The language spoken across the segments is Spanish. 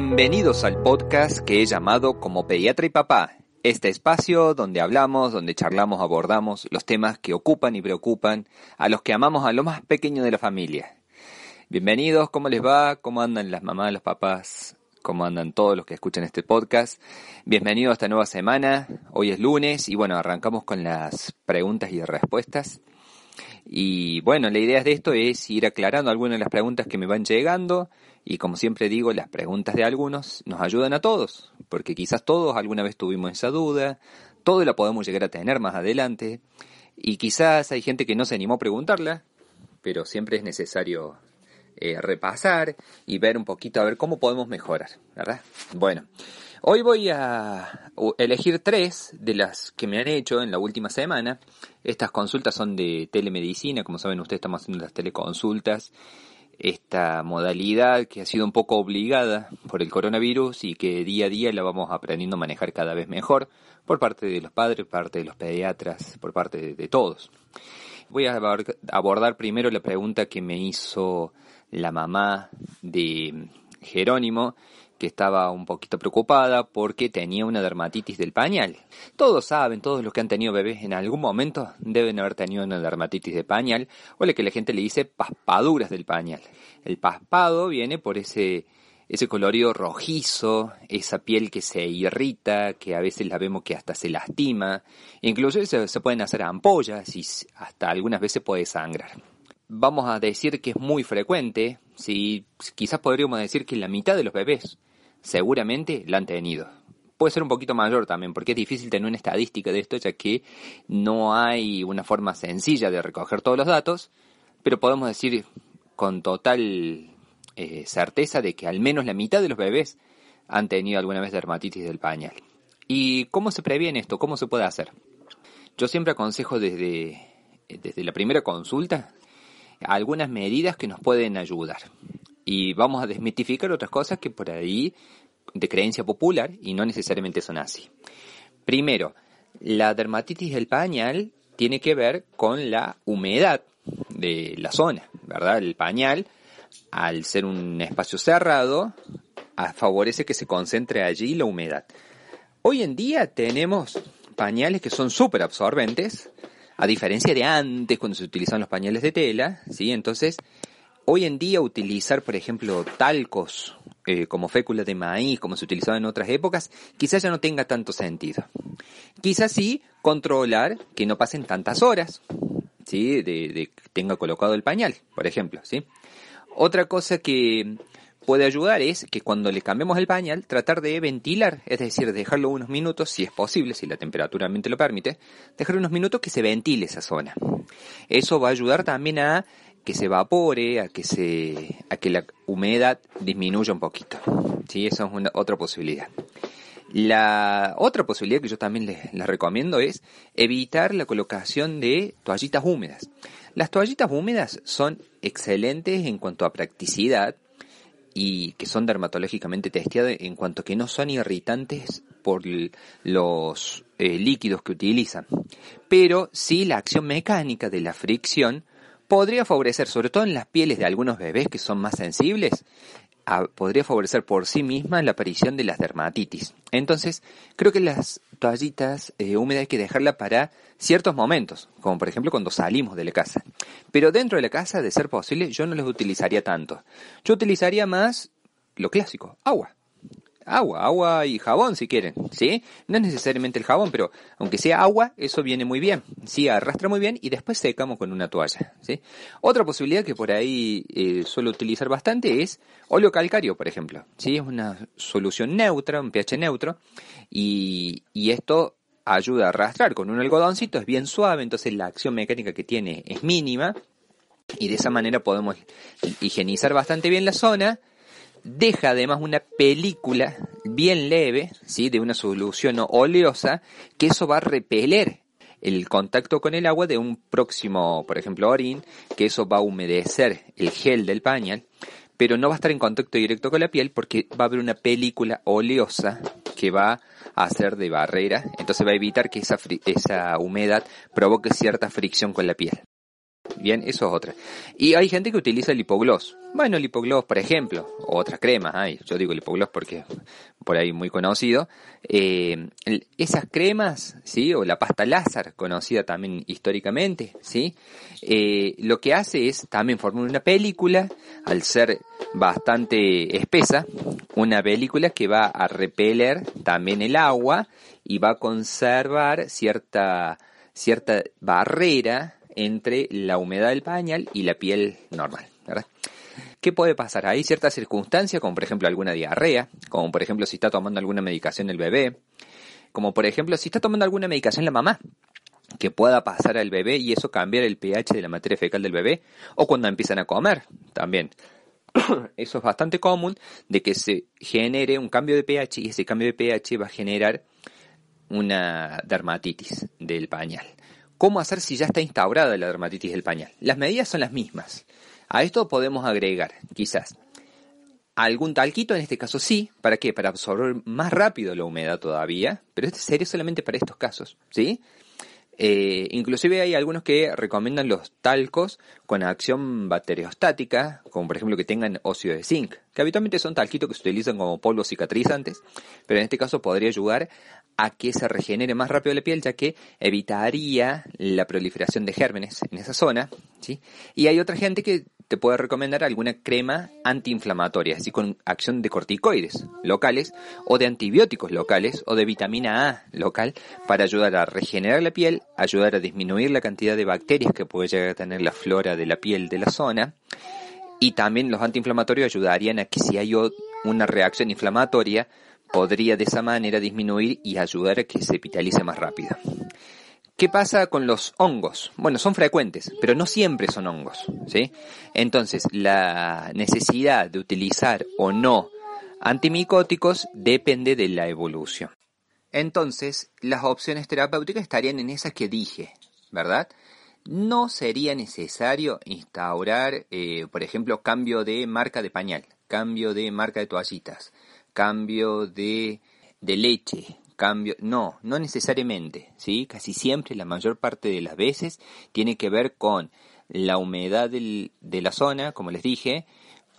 Bienvenidos al podcast que he llamado como Pediatra y Papá, este espacio donde hablamos, donde charlamos, abordamos los temas que ocupan y preocupan a los que amamos a lo más pequeño de la familia. Bienvenidos, ¿cómo les va? ¿Cómo andan las mamás, los papás? ¿Cómo andan todos los que escuchan este podcast? Bienvenidos a esta nueva semana. Hoy es lunes y bueno, arrancamos con las preguntas y respuestas. Y bueno, la idea de esto es ir aclarando algunas de las preguntas que me van llegando y como siempre digo, las preguntas de algunos nos ayudan a todos, porque quizás todos alguna vez tuvimos esa duda, todos la podemos llegar a tener más adelante y quizás hay gente que no se animó a preguntarla, pero siempre es necesario eh, repasar y ver un poquito a ver cómo podemos mejorar, ¿verdad? Bueno, Hoy voy a elegir tres de las que me han hecho en la última semana. Estas consultas son de telemedicina, como saben ustedes estamos haciendo las teleconsultas. Esta modalidad que ha sido un poco obligada por el coronavirus y que día a día la vamos aprendiendo a manejar cada vez mejor por parte de los padres, por parte de los pediatras, por parte de, de todos. Voy a abordar primero la pregunta que me hizo la mamá de Jerónimo que estaba un poquito preocupada porque tenía una dermatitis del pañal. Todos saben, todos los que han tenido bebés en algún momento deben haber tenido una dermatitis de pañal o la que la gente le dice paspaduras del pañal. El paspado viene por ese ese colorido rojizo, esa piel que se irrita, que a veces la vemos que hasta se lastima, incluso se, pueden hacer ampollas y hasta algunas veces puede sangrar vamos a decir que es muy frecuente, si quizás podríamos decir que la mitad de los bebés seguramente la han tenido. Puede ser un poquito mayor también, porque es difícil tener una estadística de esto, ya que no hay una forma sencilla de recoger todos los datos, pero podemos decir con total eh, certeza de que al menos la mitad de los bebés han tenido alguna vez dermatitis del pañal. ¿Y cómo se previene esto? ¿Cómo se puede hacer? Yo siempre aconsejo desde, desde la primera consulta algunas medidas que nos pueden ayudar. Y vamos a desmitificar otras cosas que por ahí de creencia popular y no necesariamente son así. Primero, la dermatitis del pañal tiene que ver con la humedad de la zona, ¿verdad? El pañal, al ser un espacio cerrado, favorece que se concentre allí la humedad. Hoy en día tenemos pañales que son súper absorbentes, a diferencia de antes cuando se utilizaban los pañales de tela, ¿sí? Entonces, hoy en día utilizar, por ejemplo, talcos eh, como fécula de maíz, como se utilizaba en otras épocas, quizás ya no tenga tanto sentido. Quizás sí controlar que no pasen tantas horas, ¿sí? De, de que tenga colocado el pañal, por ejemplo, ¿sí? Otra cosa que puede ayudar es que cuando le cambiemos el pañal, tratar de ventilar, es decir, dejarlo unos minutos, si es posible, si la temperatura lo permite, dejar unos minutos que se ventile esa zona. Eso va a ayudar también a que se evapore, a que se, a que la humedad disminuya un poquito. Sí, eso es una, otra posibilidad. La otra posibilidad que yo también les, les, recomiendo es evitar la colocación de toallitas húmedas. Las toallitas húmedas son excelentes en cuanto a practicidad, y que son dermatológicamente testeadas en cuanto que no son irritantes por los eh, líquidos que utilizan. Pero sí la acción mecánica de la fricción podría favorecer, sobre todo en las pieles de algunos bebés que son más sensibles, podría favorecer por sí misma la aparición de las dermatitis. Entonces, creo que las toallitas eh, húmedas hay que dejarla para ciertos momentos, como por ejemplo cuando salimos de la casa. Pero dentro de la casa, de ser posible, yo no las utilizaría tanto. Yo utilizaría más lo clásico, agua. Agua, agua y jabón si quieren, ¿sí? No es necesariamente el jabón, pero aunque sea agua, eso viene muy bien, sí, arrastra muy bien y después secamos con una toalla, ¿sí? Otra posibilidad que por ahí eh, suelo utilizar bastante es óleo calcario, por ejemplo, ¿sí? Es una solución neutra, un pH neutro y, y esto ayuda a arrastrar con un algodoncito, es bien suave, entonces la acción mecánica que tiene es mínima y de esa manera podemos higienizar bastante bien la zona. Deja además una película bien leve, ¿sí? de una solución oleosa, que eso va a repeler el contacto con el agua de un próximo, por ejemplo, orín, que eso va a humedecer el gel del pañal, pero no va a estar en contacto directo con la piel porque va a haber una película oleosa que va a hacer de barrera, entonces va a evitar que esa, esa humedad provoque cierta fricción con la piel. Bien, eso es otra. Y hay gente que utiliza el hipogloss. Bueno, el hipogloss, por ejemplo, o otras cremas hay. Yo digo el hipogloss porque por ahí muy conocido. Eh, esas cremas, ¿sí? O la pasta láser, conocida también históricamente, ¿sí? Eh, lo que hace es también formar una película, al ser bastante espesa, una película que va a repeler también el agua y va a conservar cierta, cierta barrera entre la humedad del pañal y la piel normal, ¿verdad? ¿Qué puede pasar? Hay ciertas circunstancias, como por ejemplo alguna diarrea, como por ejemplo si está tomando alguna medicación el bebé, como por ejemplo si está tomando alguna medicación la mamá, que pueda pasar al bebé y eso cambiar el pH de la materia fecal del bebé, o cuando empiezan a comer también. Eso es bastante común de que se genere un cambio de pH y ese cambio de pH va a generar una dermatitis del pañal. ¿Cómo hacer si ya está instaurada la dermatitis del pañal? Las medidas son las mismas. A esto podemos agregar, quizás, algún talquito, en este caso sí, ¿para qué? Para absorber más rápido la humedad todavía, pero este sería solamente para estos casos, ¿sí? Eh, inclusive hay algunos que recomiendan los talcos con acción bacteriostática, como por ejemplo que tengan óxido de zinc, que habitualmente son talquitos que se utilizan como polvos cicatrizantes, pero en este caso podría ayudar a que se regenere más rápido la piel, ya que evitaría la proliferación de gérmenes en esa zona. ¿sí? Y hay otra gente que te puede recomendar alguna crema antiinflamatoria, así con acción de corticoides locales, o de antibióticos locales, o de vitamina A local, para ayudar a regenerar la piel, ayudar a disminuir la cantidad de bacterias que puede llegar a tener la flora de la piel de la zona. Y también los antiinflamatorios ayudarían a que si hay una reacción inflamatoria, podría de esa manera disminuir y ayudar a que se vitalice más rápido. ¿Qué pasa con los hongos? Bueno, son frecuentes, pero no siempre son hongos, ¿sí? Entonces, la necesidad de utilizar o no antimicóticos depende de la evolución. Entonces, las opciones terapéuticas estarían en esas que dije, ¿verdad? No sería necesario instaurar, eh, por ejemplo, cambio de marca de pañal, cambio de marca de toallitas, cambio de, de leche, cambio, no, no necesariamente, ¿sí? Casi siempre, la mayor parte de las veces, tiene que ver con la humedad del, de la zona, como les dije,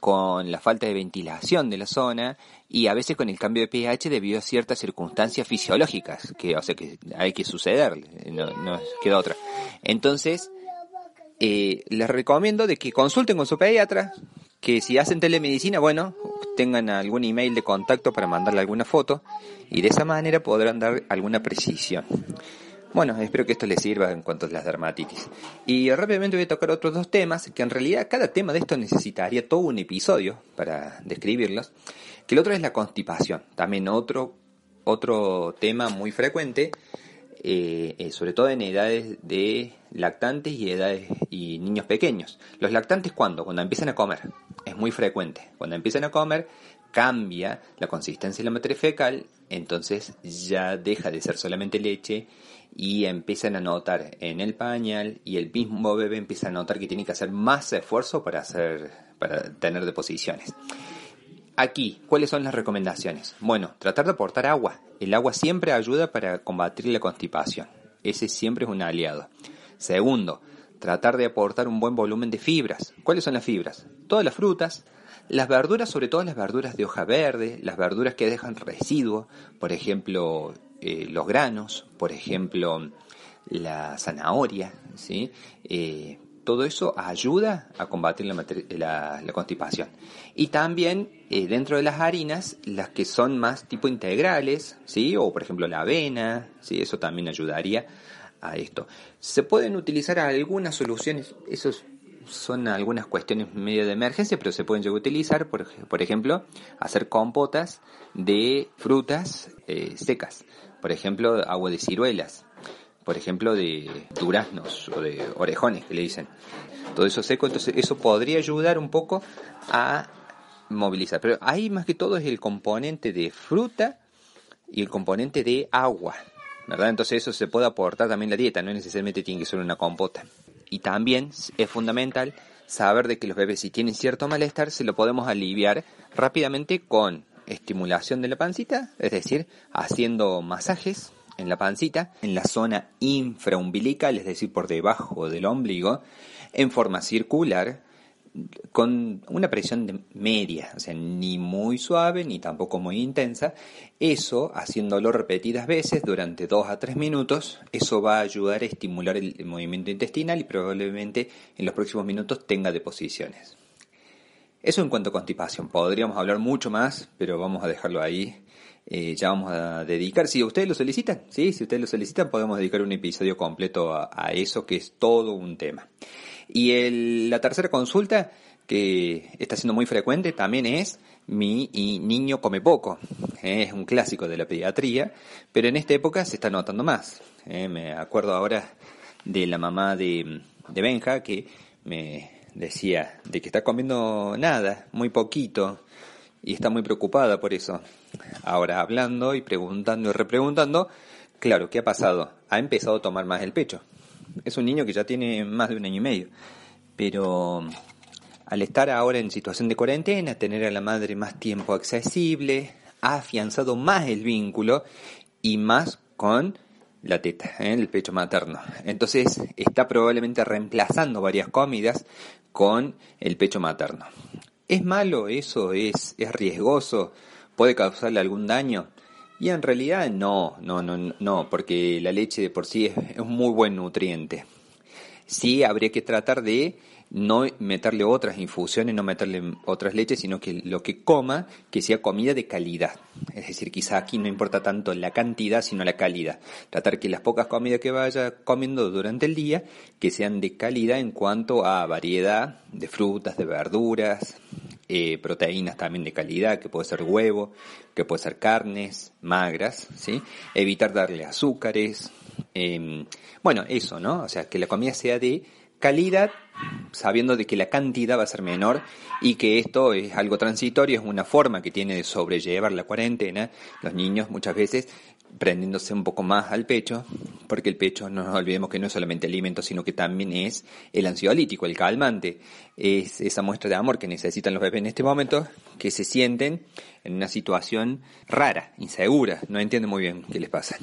con la falta de ventilación de la zona y a veces con el cambio de pH debido a ciertas circunstancias fisiológicas que, o sea, que hay que suceder, no, no queda otra. Entonces, eh, les recomiendo de que consulten con su pediatra, que si hacen telemedicina, bueno, tengan algún email de contacto para mandarle alguna foto y de esa manera podrán dar alguna precisión. Bueno, espero que esto les sirva en cuanto a las dermatitis. Y rápidamente voy a tocar otros dos temas, que en realidad cada tema de esto necesitaría todo un episodio para describirlos. Que el otro es la constipación, también otro, otro tema muy frecuente, eh, eh, sobre todo en edades de lactantes y edades y niños pequeños. Los lactantes cuando? Cuando empiezan a comer es muy frecuente. Cuando empiezan a comer, cambia la consistencia de la materia fecal, entonces ya deja de ser solamente leche y empiezan a notar en el pañal y el mismo bebé empieza a notar que tiene que hacer más esfuerzo para hacer para tener deposiciones. Aquí, ¿cuáles son las recomendaciones? Bueno, tratar de aportar agua. El agua siempre ayuda para combatir la constipación. Ese siempre es un aliado. Segundo, tratar de aportar un buen volumen de fibras. ¿Cuáles son las fibras? Todas las frutas, las verduras, sobre todo las verduras de hoja verde, las verduras que dejan residuo, por ejemplo, eh, los granos, por ejemplo, la zanahoria, ¿sí? Eh, todo eso ayuda a combatir la, constipación. Y también eh, dentro de las harinas, las que son más tipo integrales, ¿sí? O por ejemplo la avena, ¿sí? Eso también ayudaría a esto. Se pueden utilizar algunas soluciones, esos son algunas cuestiones medio de emergencia, pero se pueden utilizar, por, por ejemplo, hacer compotas de frutas eh, secas, por ejemplo, agua de ciruelas, por ejemplo, de duraznos o de orejones que le dicen. Todo eso seco, entonces eso podría ayudar un poco a movilizar. Pero ahí más que todo es el componente de fruta y el componente de agua. ¿Verdad? Entonces eso se puede aportar también la dieta, no necesariamente tiene que ser una compota. Y también es fundamental saber de que los bebés si tienen cierto malestar se lo podemos aliviar rápidamente con estimulación de la pancita, es decir, haciendo masajes en la pancita, en la zona infraumbilical, es decir, por debajo del ombligo, en forma circular, con una presión de media, o sea, ni muy suave ni tampoco muy intensa. Eso, haciéndolo repetidas veces durante 2 a 3 minutos, eso va a ayudar a estimular el movimiento intestinal y probablemente en los próximos minutos tenga deposiciones. Eso en cuanto a constipación. Podríamos hablar mucho más, pero vamos a dejarlo ahí. Eh, ya vamos a dedicar, si ustedes lo solicitan, ¿sí? si ustedes lo solicitan, podemos dedicar un episodio completo a eso, que es todo un tema. Y el, la tercera consulta, que está siendo muy frecuente, también es mi niño come poco. Es un clásico de la pediatría, pero en esta época se está notando más. Eh, me acuerdo ahora de la mamá de, de Benja que me decía de que está comiendo nada, muy poquito, y está muy preocupada por eso. Ahora hablando y preguntando y repreguntando, claro, ¿qué ha pasado? Ha empezado a tomar más el pecho es un niño que ya tiene más de un año y medio. Pero al estar ahora en situación de cuarentena, tener a la madre más tiempo accesible, ha afianzado más el vínculo y más con la teta, ¿eh? el pecho materno. Entonces está probablemente reemplazando varias comidas con el pecho materno. ¿Es malo eso? ¿Es, es riesgoso? ¿Puede causarle algún daño? Y en realidad no, no, no, no, porque la leche de por sí es, un muy buen nutriente. Sí habría que tratar de no meterle otras infusiones, no meterle otras leches, sino que lo que coma, que sea comida de calidad. Es decir, quizá aquí no importa tanto la cantidad, sino la calidad. Tratar que las pocas comidas que vaya comiendo durante el día, que sean de calidad en cuanto a variedad de frutas, de verduras, eh, proteínas también de calidad, que puede ser huevo, que puede ser carnes magras, ¿sí? Evitar darle azúcares, em, bueno, eso, ¿no? O sea, que la comida sea de calidad, sabiendo de que la cantidad va a ser menor y que esto es algo transitorio, es una forma que tiene de sobrellevar la cuarentena. Los niños muchas veces prendiéndose un poco más al pecho, porque el pecho no nos olvidemos que no es solamente alimento, sino que también es el ansiolítico, el calmante, es esa muestra de amor que necesitan los bebés en este momento, que se sienten en una situación rara, insegura, no entienden muy bien qué les pasa.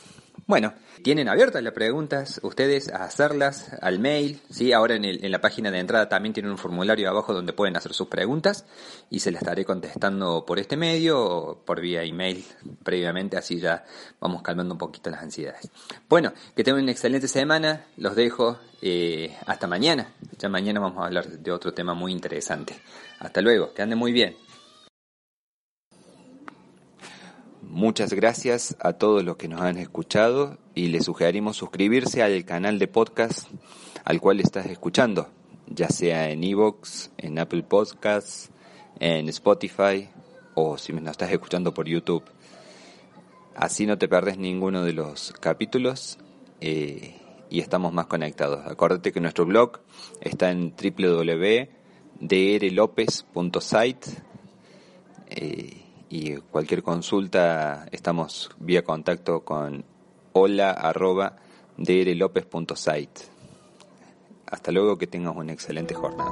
Bueno, tienen abiertas las preguntas ustedes a hacerlas al mail, ¿sí? Ahora en, el, en la página de entrada también tienen un formulario abajo donde pueden hacer sus preguntas y se las estaré contestando por este medio o por vía email previamente, así ya vamos calmando un poquito las ansiedades. Bueno, que tengan una excelente semana, los dejo eh, hasta mañana. Ya mañana vamos a hablar de otro tema muy interesante. Hasta luego, que anden muy bien. Muchas gracias a todos los que nos han escuchado y les sugerimos suscribirse al canal de podcast al cual estás escuchando, ya sea en Evox, en Apple Podcasts, en Spotify o si nos estás escuchando por YouTube. Así no te perdes ninguno de los capítulos eh, y estamos más conectados. Acuérdate que nuestro blog está en www.drlopez.site. y cualquier consulta estamos vía contacto con hola arroba Hasta luego, que tengas una excelente jornada.